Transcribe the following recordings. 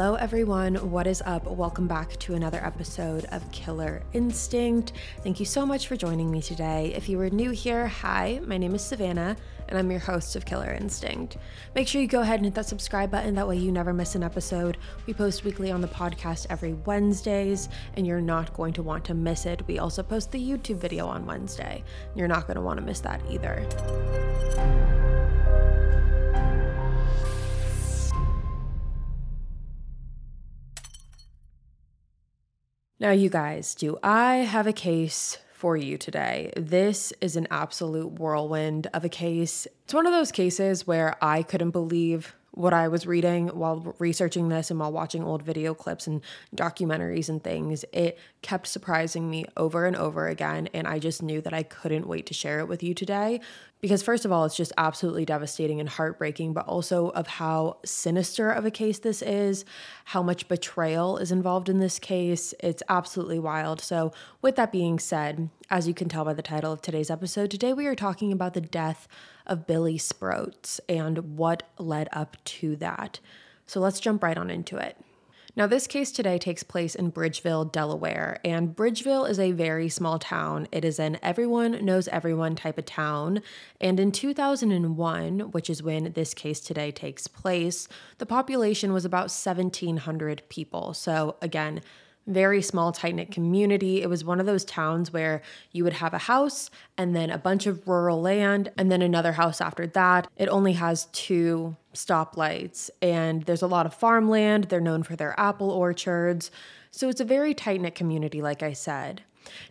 Hello, everyone. What is up? Welcome back to another episode of Killer Instinct. Thank you so much for joining me today. If you are new here, hi, my name is Savannah, and I'm your host of Killer Instinct. Make sure you go ahead and hit that subscribe button. That way, you never miss an episode. We post weekly on the podcast every Wednesdays, and you're not going to want to miss it. We also post the YouTube video on Wednesday. You're not going to want to miss that either. Now, you guys, do I have a case for you today? This is an absolute whirlwind of a case. It's one of those cases where I couldn't believe what I was reading while researching this and while watching old video clips and documentaries and things, it kept surprising me over and over again. And I just knew that I couldn't wait to share it with you today. Because, first of all, it's just absolutely devastating and heartbreaking, but also of how sinister of a case this is, how much betrayal is involved in this case. It's absolutely wild. So, with that being said, as you can tell by the title of today's episode, today we are talking about the death of Billy Sproats and what led up to that. So let's jump right on into it. Now, this case today takes place in Bridgeville, Delaware, and Bridgeville is a very small town. It is an everyone knows everyone type of town. And in 2001, which is when this case today takes place, the population was about 1,700 people. So, again, very small, tight knit community. It was one of those towns where you would have a house and then a bunch of rural land and then another house after that. It only has two stoplights and there's a lot of farmland. They're known for their apple orchards. So it's a very tight knit community, like I said.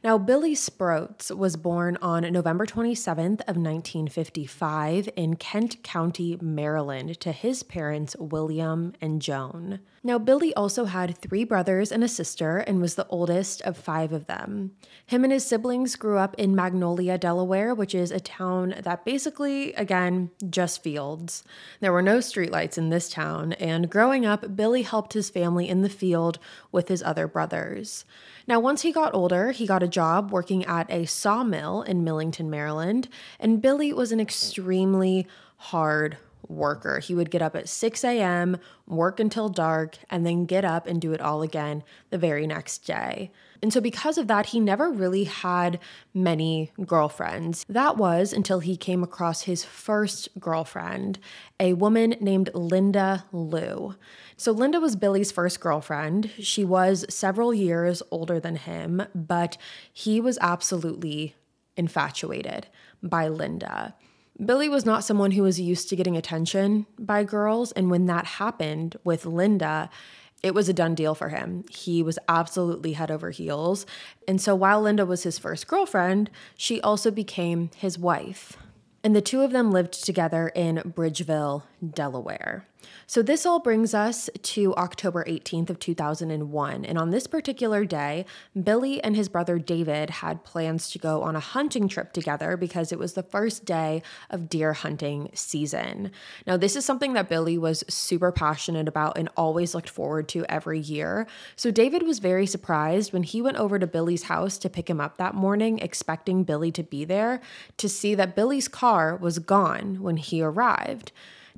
Now, Billy Sproats was born on November 27th of 1955 in Kent County, Maryland, to his parents William and Joan. Now, Billy also had three brothers and a sister and was the oldest of five of them. Him and his siblings grew up in Magnolia, Delaware, which is a town that basically, again, just fields. There were no streetlights in this town, and growing up, Billy helped his family in the field with his other brothers. Now, once he got older, he got a job working at a sawmill in Millington, Maryland, and Billy was an extremely hard worker. He would get up at 6 a.m., work until dark, and then get up and do it all again the very next day. And so, because of that, he never really had many girlfriends. That was until he came across his first girlfriend, a woman named Linda Lou. So, Linda was Billy's first girlfriend. She was several years older than him, but he was absolutely infatuated by Linda. Billy was not someone who was used to getting attention by girls. And when that happened with Linda, it was a done deal for him. He was absolutely head over heels. And so while Linda was his first girlfriend, she also became his wife. And the two of them lived together in Bridgeville, Delaware. So this all brings us to October 18th of 2001, and on this particular day, Billy and his brother David had plans to go on a hunting trip together because it was the first day of deer hunting season. Now, this is something that Billy was super passionate about and always looked forward to every year. So David was very surprised when he went over to Billy's house to pick him up that morning, expecting Billy to be there, to see that Billy's car was gone when he arrived.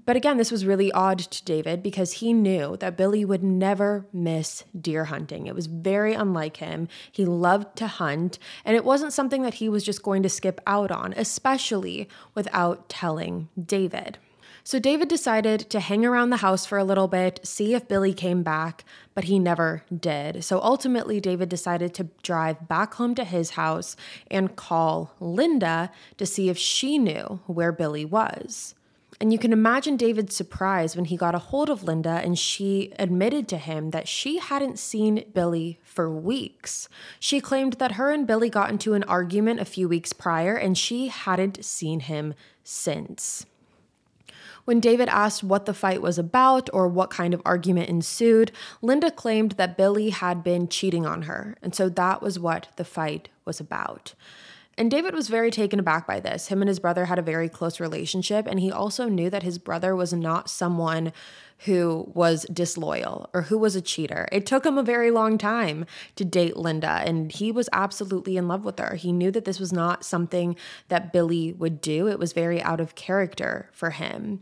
But again, this was really odd to David because he knew that Billy would never miss deer hunting. It was very unlike him. He loved to hunt, and it wasn't something that he was just going to skip out on, especially without telling David. So David decided to hang around the house for a little bit, see if Billy came back, but he never did. So ultimately, David decided to drive back home to his house and call Linda to see if she knew where Billy was. And you can imagine David's surprise when he got a hold of Linda and she admitted to him that she hadn't seen Billy for weeks. She claimed that her and Billy got into an argument a few weeks prior and she hadn't seen him since. When David asked what the fight was about or what kind of argument ensued, Linda claimed that Billy had been cheating on her, and so that was what the fight was about. And David was very taken aback by this. Him and his brother had a very close relationship, and he also knew that his brother was not someone who was disloyal or who was a cheater. It took him a very long time to date Linda, and he was absolutely in love with her. He knew that this was not something that Billy would do, it was very out of character for him.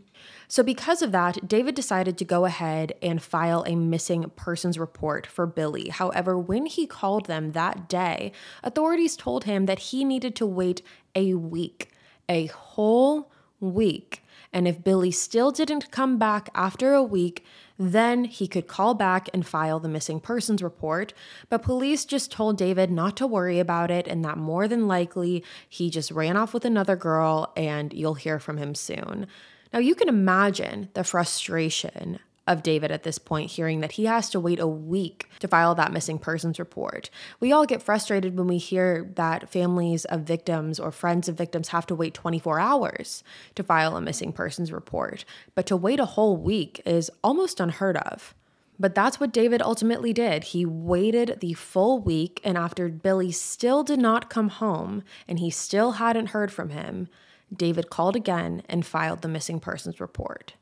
So, because of that, David decided to go ahead and file a missing persons report for Billy. However, when he called them that day, authorities told him that he needed to wait a week, a whole week. And if Billy still didn't come back after a week, then he could call back and file the missing persons report. But police just told David not to worry about it and that more than likely he just ran off with another girl and you'll hear from him soon. Now, you can imagine the frustration of David at this point, hearing that he has to wait a week to file that missing persons report. We all get frustrated when we hear that families of victims or friends of victims have to wait 24 hours to file a missing persons report. But to wait a whole week is almost unheard of. But that's what David ultimately did. He waited the full week, and after Billy still did not come home and he still hadn't heard from him, David called again and filed the missing persons report.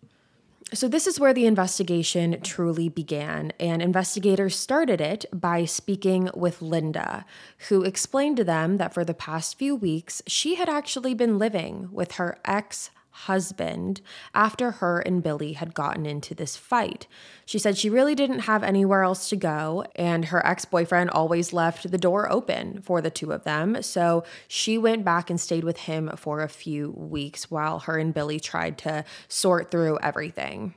So, this is where the investigation truly began, and investigators started it by speaking with Linda, who explained to them that for the past few weeks, she had actually been living with her ex husband after her and Billy had gotten into this fight. She said she really didn't have anywhere else to go, and her ex boyfriend always left the door open for the two of them. So she went back and stayed with him for a few weeks while her and Billy tried to sort through everything.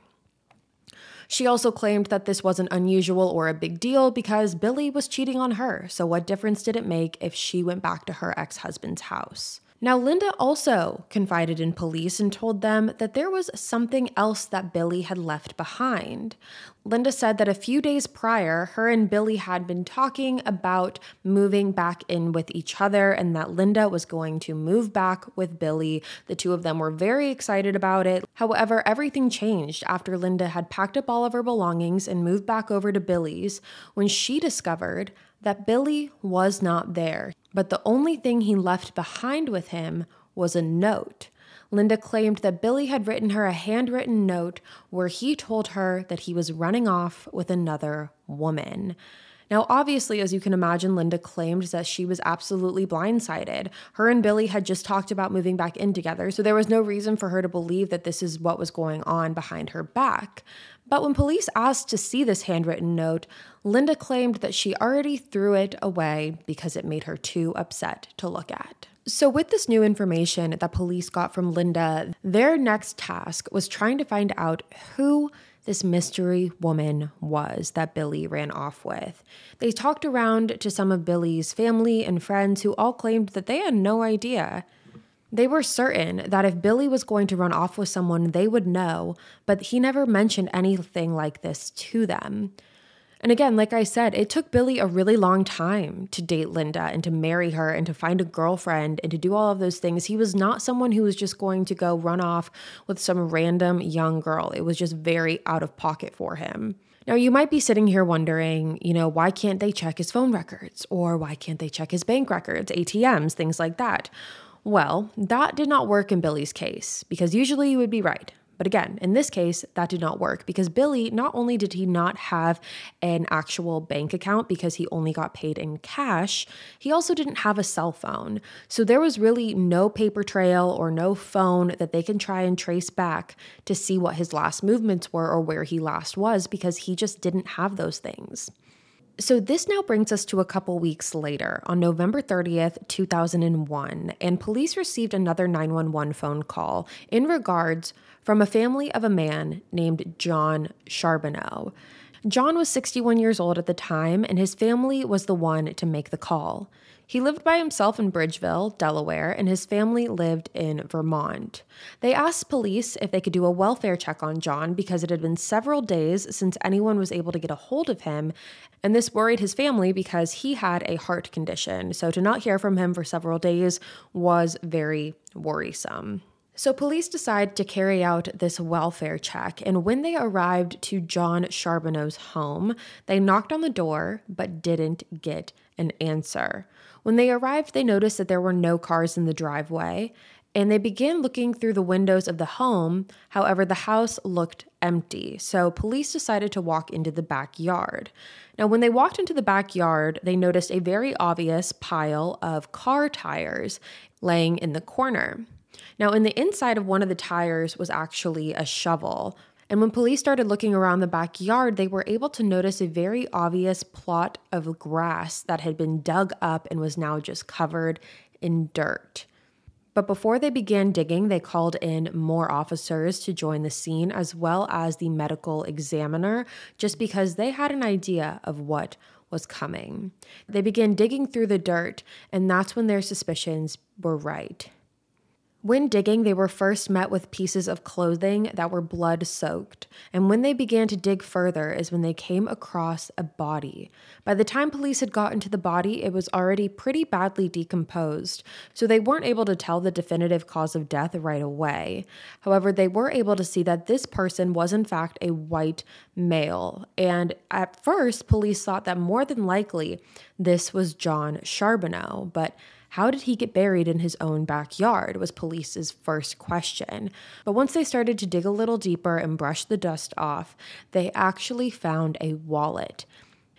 She also claimed that this wasn't unusual or a big deal because Billy was cheating on her. So, what difference did it make if she went back to her ex husband's house? Now, Linda also confided in police and told them that there was something else that Billy had left behind. Linda said that a few days prior, her and Billy had been talking about moving back in with each other and that Linda was going to move back with Billy. The two of them were very excited about it. However, everything changed after Linda had packed up all of her belongings and moved back over to Billy's when she discovered that Billy was not there, but the only thing he left behind with him was a note. Linda claimed that Billy had written her a handwritten note where he told her that he was running off with another woman. Now, obviously, as you can imagine, Linda claimed that she was absolutely blindsided. Her and Billy had just talked about moving back in together, so there was no reason for her to believe that this is what was going on behind her back. But when police asked to see this handwritten note, Linda claimed that she already threw it away because it made her too upset to look at. So, with this new information that police got from Linda, their next task was trying to find out who this mystery woman was that Billy ran off with. They talked around to some of Billy's family and friends who all claimed that they had no idea. They were certain that if Billy was going to run off with someone, they would know, but he never mentioned anything like this to them. And again, like I said, it took Billy a really long time to date Linda and to marry her and to find a girlfriend and to do all of those things. He was not someone who was just going to go run off with some random young girl. It was just very out of pocket for him. Now, you might be sitting here wondering, you know, why can't they check his phone records? Or why can't they check his bank records, ATMs, things like that? Well, that did not work in Billy's case because usually you would be right. But again, in this case, that did not work because Billy, not only did he not have an actual bank account because he only got paid in cash, he also didn't have a cell phone. So there was really no paper trail or no phone that they can try and trace back to see what his last movements were or where he last was because he just didn't have those things. So, this now brings us to a couple weeks later, on November 30th, 2001, and police received another 911 phone call in regards from a family of a man named John Charbonneau. John was 61 years old at the time, and his family was the one to make the call. He lived by himself in Bridgeville, Delaware, and his family lived in Vermont. They asked police if they could do a welfare check on John because it had been several days since anyone was able to get a hold of him, and this worried his family because he had a heart condition. So to not hear from him for several days was very worrisome. So, police decided to carry out this welfare check, and when they arrived to John Charbonneau's home, they knocked on the door but didn't get an answer. When they arrived, they noticed that there were no cars in the driveway, and they began looking through the windows of the home. However, the house looked empty, so police decided to walk into the backyard. Now, when they walked into the backyard, they noticed a very obvious pile of car tires laying in the corner. Now, in the inside of one of the tires was actually a shovel. And when police started looking around the backyard, they were able to notice a very obvious plot of grass that had been dug up and was now just covered in dirt. But before they began digging, they called in more officers to join the scene, as well as the medical examiner, just because they had an idea of what was coming. They began digging through the dirt, and that's when their suspicions were right. When digging, they were first met with pieces of clothing that were blood soaked, and when they began to dig further is when they came across a body. By the time police had gotten to the body, it was already pretty badly decomposed, so they weren't able to tell the definitive cause of death right away. However, they were able to see that this person was in fact a white male, and at first, police thought that more than likely this was John Charbonneau, but how did he get buried in his own backyard? was police's first question. But once they started to dig a little deeper and brush the dust off, they actually found a wallet.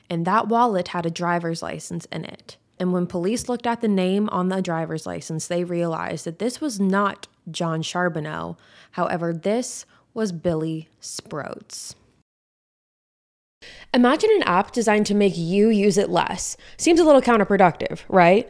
And that wallet had a driver's license in it. And when police looked at the name on the driver's license, they realized that this was not John Charbonneau. However, this was Billy Sproats. Imagine an app designed to make you use it less. Seems a little counterproductive, right?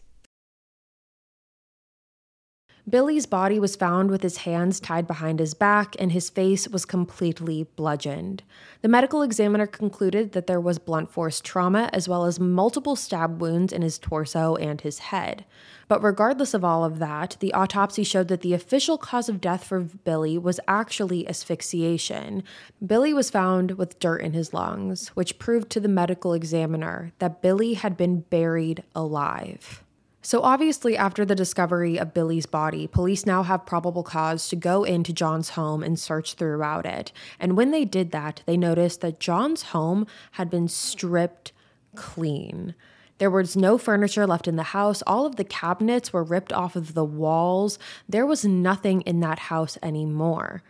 Billy's body was found with his hands tied behind his back and his face was completely bludgeoned. The medical examiner concluded that there was blunt force trauma as well as multiple stab wounds in his torso and his head. But regardless of all of that, the autopsy showed that the official cause of death for Billy was actually asphyxiation. Billy was found with dirt in his lungs, which proved to the medical examiner that Billy had been buried alive. So, obviously, after the discovery of Billy's body, police now have probable cause to go into John's home and search throughout it. And when they did that, they noticed that John's home had been stripped clean. There was no furniture left in the house. All of the cabinets were ripped off of the walls. There was nothing in that house anymore.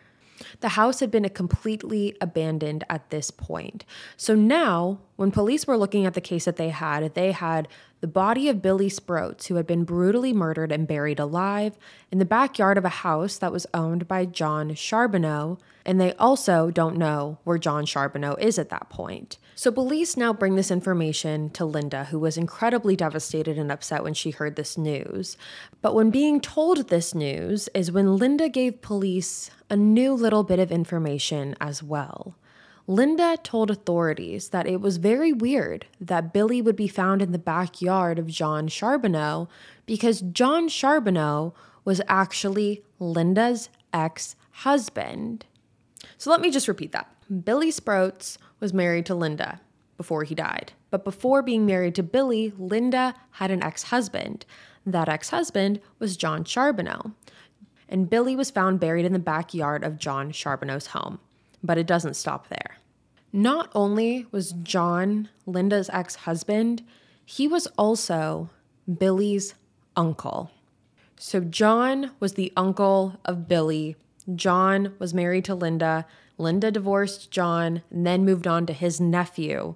The house had been completely abandoned at this point. So now, when police were looking at the case that they had, they had the body of Billy Sproats, who had been brutally murdered and buried alive, in the backyard of a house that was owned by John Charbonneau, and they also don't know where John Charbonneau is at that point. So police now bring this information to Linda, who was incredibly devastated and upset when she heard this news. But when being told this news is when Linda gave police a new little bit of information as well. Linda told authorities that it was very weird that Billy would be found in the backyard of John Charbonneau because John Charbonneau was actually Linda's ex husband. So let me just repeat that. Billy Sproats was married to Linda before he died. But before being married to Billy, Linda had an ex husband. That ex husband was John Charbonneau. And Billy was found buried in the backyard of John Charbonneau's home. But it doesn't stop there. Not only was John Linda's ex husband, he was also Billy's uncle. So, John was the uncle of Billy. John was married to Linda. Linda divorced John and then moved on to his nephew,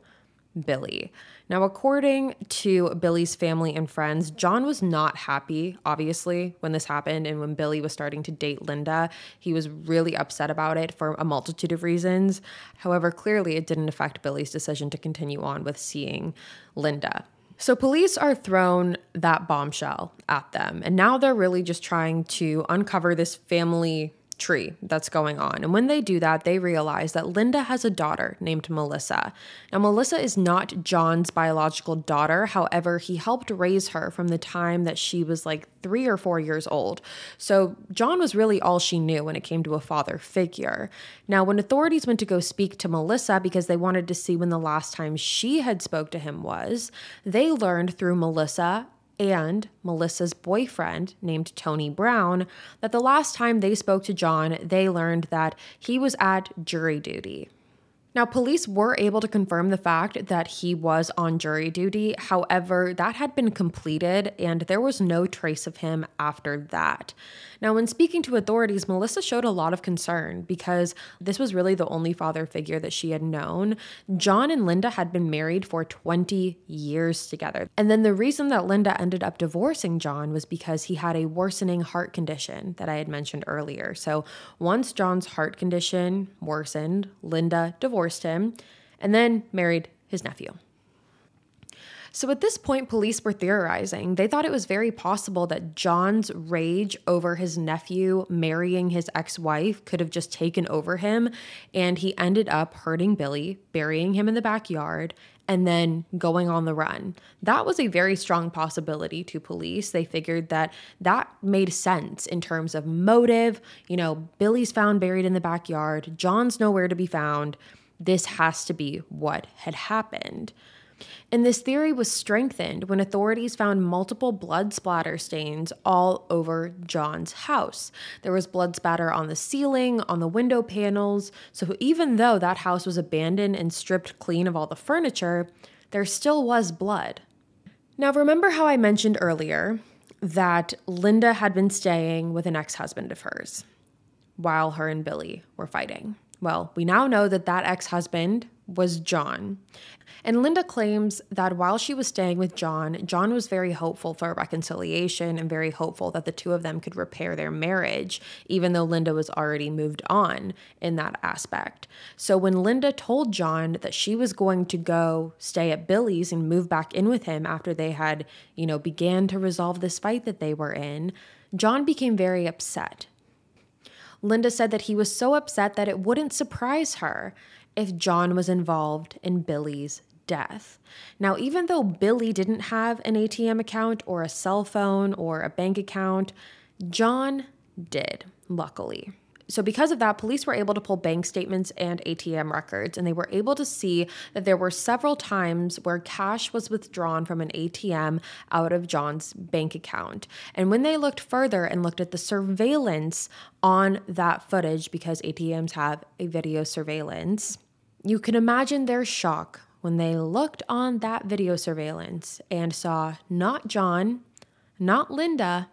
Billy. Now, according to Billy's family and friends, John was not happy, obviously, when this happened and when Billy was starting to date Linda. He was really upset about it for a multitude of reasons. However, clearly it didn't affect Billy's decision to continue on with seeing Linda. So, police are thrown that bombshell at them, and now they're really just trying to uncover this family tree that's going on. And when they do that, they realize that Linda has a daughter named Melissa. Now, Melissa is not John's biological daughter. However, he helped raise her from the time that she was like three or four years old. So, John was really all she knew when it came to a father figure. Now, when authorities went to go speak to Melissa because they wanted to see when the last time she had spoke to him was, they learned through Melissa and Melissa's boyfriend, named Tony Brown, that the last time they spoke to John, they learned that he was at jury duty. Now, police were able to confirm the fact that he was on jury duty. However, that had been completed and there was no trace of him after that. Now, when speaking to authorities, Melissa showed a lot of concern because this was really the only father figure that she had known. John and Linda had been married for 20 years together. And then the reason that Linda ended up divorcing John was because he had a worsening heart condition that I had mentioned earlier. So once John's heart condition worsened, Linda divorced divorced him, and then married his nephew. So at this point, police were theorizing. They thought it was very possible that John's rage over his nephew marrying his ex wife could have just taken over him, and he ended up hurting Billy, burying him in the backyard, and then going on the run. That was a very strong possibility to police. They figured that that made sense in terms of motive. You know, Billy's found buried in the backyard, John's nowhere to be found this has to be what had happened. And this theory was strengthened when authorities found multiple blood splatter stains all over John's house. There was blood spatter on the ceiling, on the window panels. So even though that house was abandoned and stripped clean of all the furniture, there still was blood. Now, remember how I mentioned earlier that Linda had been staying with an ex husband of hers while her and Billy were fighting? Well, we now know that that ex husband was John. And Linda claims that while she was staying with John, John was very hopeful for a reconciliation and very hopeful that the two of them could repair their marriage, even though Linda was already moved on in that aspect. So when Linda told John that she was going to go stay at Billy's and move back in with him after they had, you know, began to resolve this fight that they were in, John became very upset Linda said that he was so upset that it wouldn't surprise her if John was involved in Billy's death. Now, even though Billy didn't have an ATM account or a cell phone or a bank account, John did, luckily. So, because of that, police were able to pull bank statements and ATM records, and they were able to see that there were several times where cash was withdrawn from an ATM out of John's bank account. And when they looked further and looked at the surveillance on that footage, because ATMs have a video surveillance, you can imagine their shock when they looked on that video surveillance and saw not John, not Linda,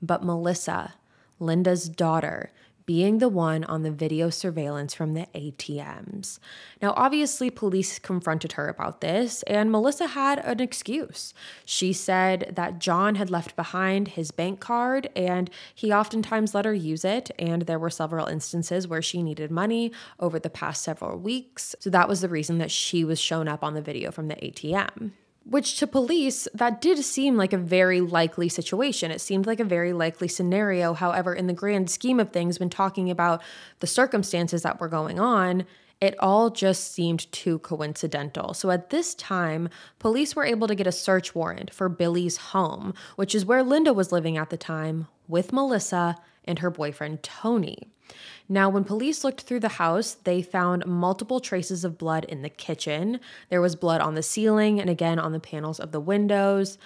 but Melissa, Linda's daughter being the one on the video surveillance from the ATMs. Now, obviously, police confronted her about this, and Melissa had an excuse. She said that John had left behind his bank card and he oftentimes let her use it, and there were several instances where she needed money over the past several weeks. So that was the reason that she was shown up on the video from the ATM. Which to police, that did seem like a very likely situation. It seemed like a very likely scenario. However, in the grand scheme of things, when talking about the circumstances that were going on, it all just seemed too coincidental. So at this time, police were able to get a search warrant for Billy's home, which is where Linda was living at the time with Melissa and her boyfriend Tony. Now, when police looked through the house, they found multiple traces of blood in the kitchen. There was blood on the ceiling and again on the panels of the windows.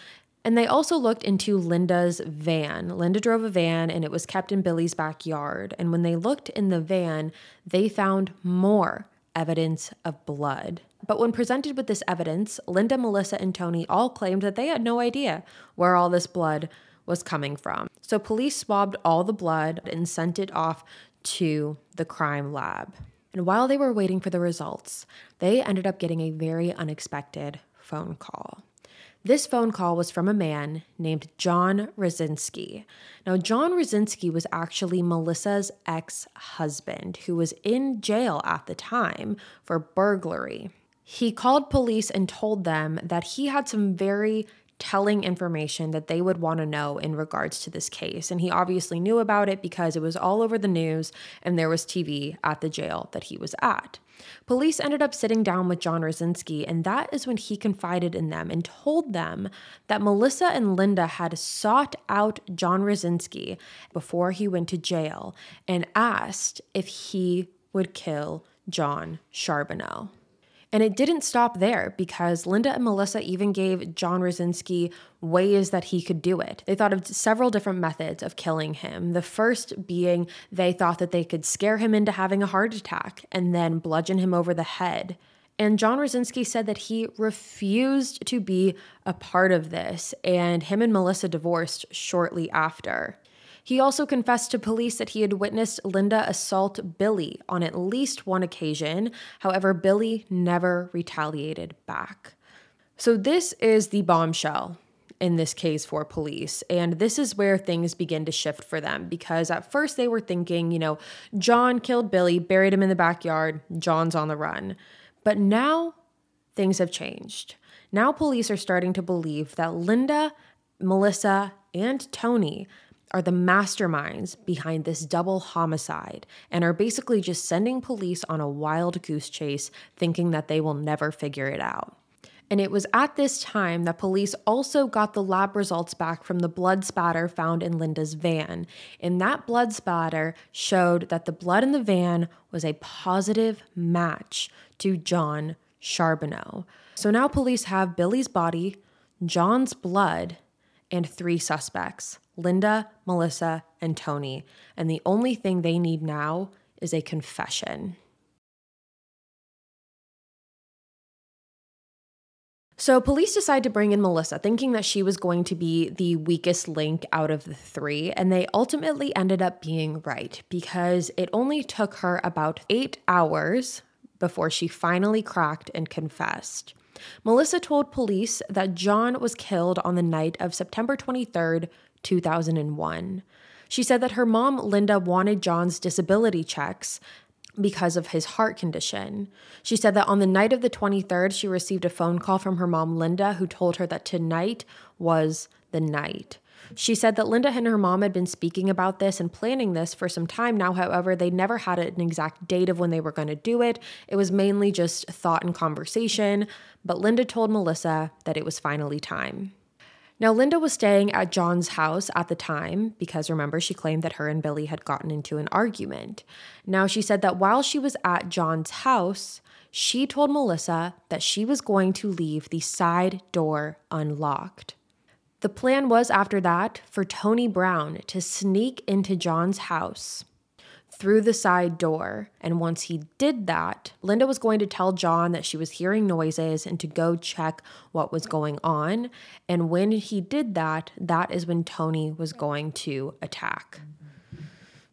And they also looked into Linda's van. Linda drove a van and it was kept in Billy's backyard. And when they looked in the van, they found more evidence of blood. But when presented with this evidence, Linda, Melissa, and Tony all claimed that they had no idea where all this blood was coming from. So police swabbed all the blood and sent it off to the crime lab. And while they were waiting for the results, they ended up getting a very unexpected phone call. This phone call was from a man named John Rosinski. Now, John Rosinski was actually Melissa's ex husband, who was in jail at the time for burglary. He called police and told them that he had some very telling information that they would want to know in regards to this case. And he obviously knew about it because it was all over the news and there was TV at the jail that he was at. Police ended up sitting down with John Rosinski, and that is when he confided in them and told them that Melissa and Linda had sought out John Rosinski before he went to jail and asked if he would kill John Charbonneau. And it didn't stop there because Linda and Melissa even gave John Rosinski ways that he could do it. They thought of several different methods of killing him. The first being they thought that they could scare him into having a heart attack and then bludgeon him over the head. And John Rosinski said that he refused to be a part of this, and him and Melissa divorced shortly after. He also confessed to police that he had witnessed Linda assault Billy on at least one occasion. However, Billy never retaliated back. So, this is the bombshell in this case for police. And this is where things begin to shift for them because at first they were thinking, you know, John killed Billy, buried him in the backyard, John's on the run. But now things have changed. Now police are starting to believe that Linda, Melissa, and Tony are the masterminds behind this double homicide and are basically just sending police on a wild goose chase, thinking that they will never figure it out. And it was at this time that police also got the lab results back from the blood spatter found in Linda's van. And that blood spatter showed that the blood in the van was a positive match to John Charbonneau. So now police have Billy's body, John's blood, and three suspects Linda, Melissa, and Tony. And the only thing they need now is a confession. So, police decide to bring in Melissa, thinking that she was going to be the weakest link out of the three. And they ultimately ended up being right because it only took her about eight hours before she finally cracked and confessed. Melissa told police that John was killed on the night of September 23rd, 2001. She said that her mom, Linda, wanted John's disability checks because of his heart condition. She said that on the night of the 23rd, she received a phone call from her mom, Linda, who told her that tonight was the night. She said that Linda and her mom had been speaking about this and planning this for some time now. However, they never had an exact date of when they were going to do it. It was mainly just thought and conversation. But Linda told Melissa that it was finally time. Now, Linda was staying at John's house at the time because remember, she claimed that her and Billy had gotten into an argument. Now, she said that while she was at John's house, she told Melissa that she was going to leave the side door unlocked. The plan was after that for Tony Brown to sneak into John's house through the side door. And once he did that, Linda was going to tell John that she was hearing noises and to go check what was going on. And when he did that, that is when Tony was going to attack.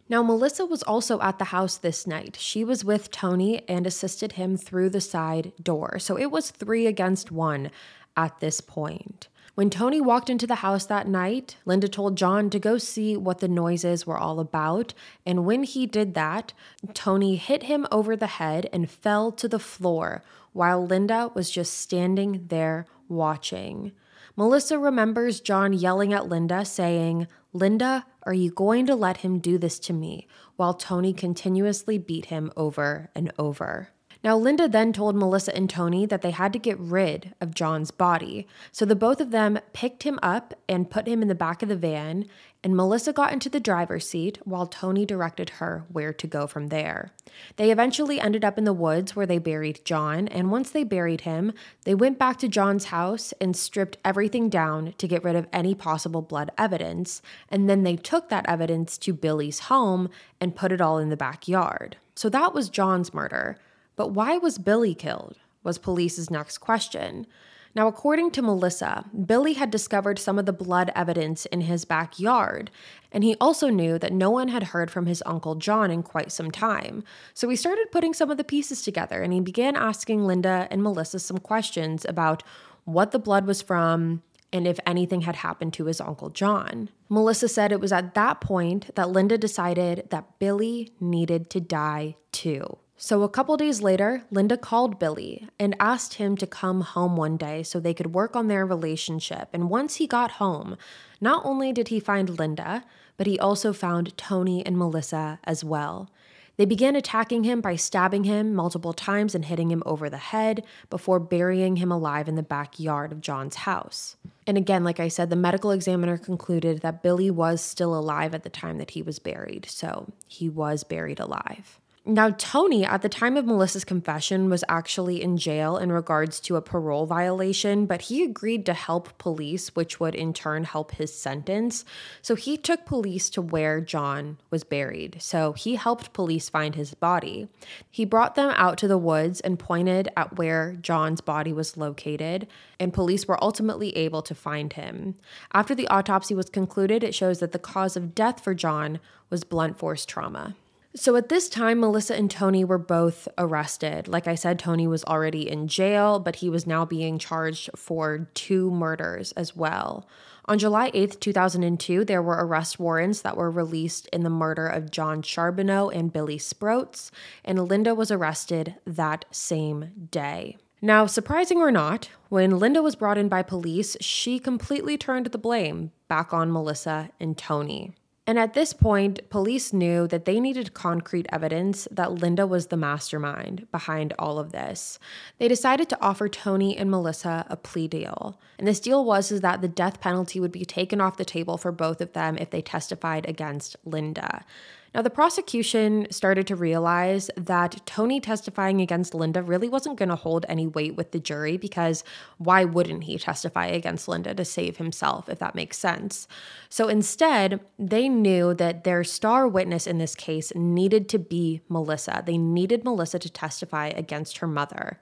Now, Melissa was also at the house this night. She was with Tony and assisted him through the side door. So it was three against one at this point. When Tony walked into the house that night, Linda told John to go see what the noises were all about. And when he did that, Tony hit him over the head and fell to the floor while Linda was just standing there watching. Melissa remembers John yelling at Linda, saying, Linda, are you going to let him do this to me? While Tony continuously beat him over and over. Now, Linda then told Melissa and Tony that they had to get rid of John's body. So the both of them picked him up and put him in the back of the van, and Melissa got into the driver's seat while Tony directed her where to go from there. They eventually ended up in the woods where they buried John, and once they buried him, they went back to John's house and stripped everything down to get rid of any possible blood evidence, and then they took that evidence to Billy's home and put it all in the backyard. So that was John's murder. But why was Billy killed? was police's next question. Now, according to Melissa, Billy had discovered some of the blood evidence in his backyard, and he also knew that no one had heard from his uncle John in quite some time. So he started putting some of the pieces together and he began asking Linda and Melissa some questions about what the blood was from, and if anything had happened to his Uncle John. Melissa said it was at that point that Linda decided that Billy needed to die too. So, a couple days later, Linda called Billy and asked him to come home one day so they could work on their relationship. And once he got home, not only did he find Linda, but he also found Tony and Melissa as well. They began attacking him by stabbing him multiple times and hitting him over the head before burying him alive in the backyard of John's house. And again, like I said, the medical examiner concluded that Billy was still alive at the time that he was buried, so he was buried alive. Now, Tony, at the time of Melissa's confession, was actually in jail in regards to a parole violation, but he agreed to help police, which would in turn help his sentence. So he took police to where John was buried. So he helped police find his body. He brought them out to the woods and pointed at where John's body was located, and police were ultimately able to find him. After the autopsy was concluded, it shows that the cause of death for John was blunt force trauma. So at this time, Melissa and Tony were both arrested. Like I said, Tony was already in jail, but he was now being charged for two murders as well. On July 8th, 2002, there were arrest warrants that were released in the murder of John Charbonneau and Billy Sproats, and Linda was arrested that same day. Now, surprising or not, when Linda was brought in by police, she completely turned the blame back on Melissa and Tony. And at this point, police knew that they needed concrete evidence that Linda was the mastermind behind all of this. They decided to offer Tony and Melissa a plea deal. And this deal was is that the death penalty would be taken off the table for both of them if they testified against Linda. Now, the prosecution started to realize that Tony testifying against Linda really wasn't going to hold any weight with the jury because why wouldn't he testify against Linda to save himself, if that makes sense? So instead, they knew that their star witness in this case needed to be Melissa. They needed Melissa to testify against her mother.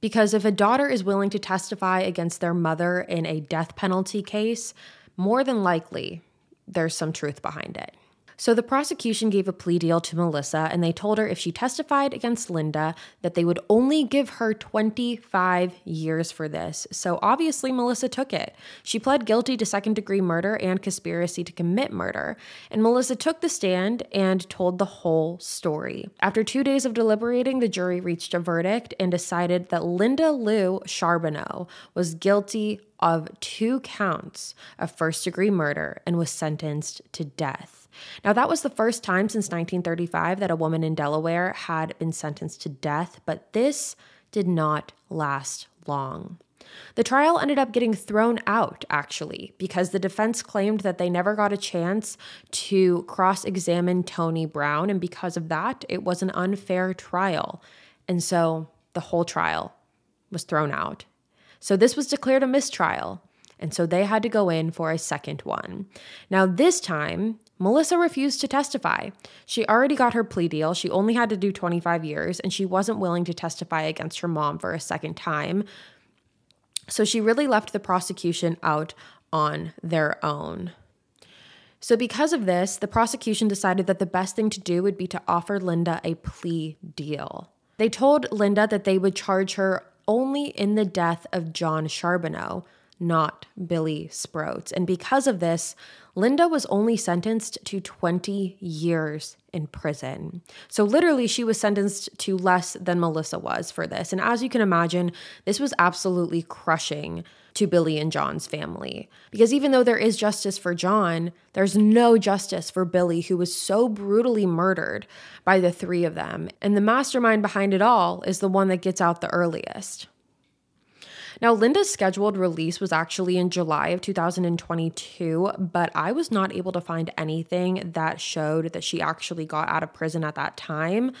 Because if a daughter is willing to testify against their mother in a death penalty case, more than likely there's some truth behind it. So the prosecution gave a plea deal to Melissa and they told her if she testified against Linda that they would only give her 25 years for this. So obviously Melissa took it. She pled guilty to second degree murder and conspiracy to commit murder. And Melissa took the stand and told the whole story. After 2 days of deliberating, the jury reached a verdict and decided that Linda Lou Charbonneau was guilty of two counts of first degree murder and was sentenced to death. Now, that was the first time since 1935 that a woman in Delaware had been sentenced to death, but this did not last long. The trial ended up getting thrown out, actually, because the defense claimed that they never got a chance to cross examine Tony Brown, and because of that, it was an unfair trial. And so the whole trial was thrown out. So this was declared a mistrial, and so they had to go in for a second one. Now, this time, Melissa refused to testify. She already got her plea deal. She only had to do 25 years, and she wasn't willing to testify against her mom for a second time. So she really left the prosecution out on their own. So, because of this, the prosecution decided that the best thing to do would be to offer Linda a plea deal. They told Linda that they would charge her only in the death of John Charbonneau, not Billy Sproats. And because of this, Linda was only sentenced to 20 years in prison. So, literally, she was sentenced to less than Melissa was for this. And as you can imagine, this was absolutely crushing to Billy and John's family. Because even though there is justice for John, there's no justice for Billy, who was so brutally murdered by the three of them. And the mastermind behind it all is the one that gets out the earliest. Now, Linda's scheduled release was actually in July of 2022, but I was not able to find anything that showed that she actually got out of prison at that time.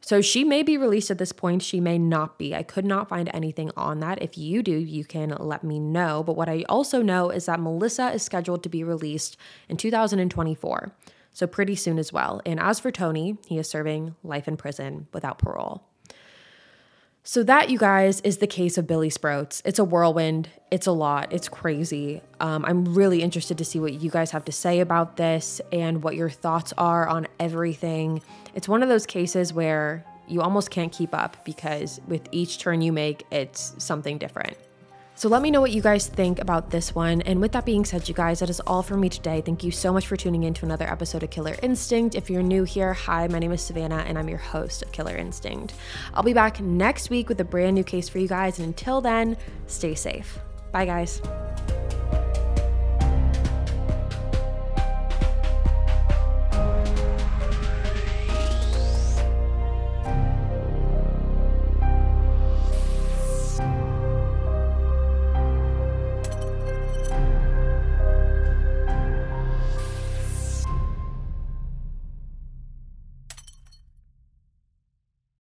So she may be released at this point, she may not be. I could not find anything on that. If you do, you can let me know. But what I also know is that Melissa is scheduled to be released in 2024. So pretty soon as well. And as for Tony, he is serving life in prison without parole. So, that, you guys, is the case of Billy Sprouts. It's a whirlwind. It's a lot. It's crazy. Um, I'm really interested to see what you guys have to say about this and what your thoughts are on everything. It's one of those cases where you almost can't keep up because with each turn you make, it's something different. So let me know what you guys think about this one. And with that being said, you guys, that is all for me today. Thank you so much for tuning in to another episode of Killer Instinct. If you're new here, hi, my name is Savannah and I'm your host of Killer Instinct. I'll be back next week with a brand new case for you guys. And until then, stay safe. Bye, guys.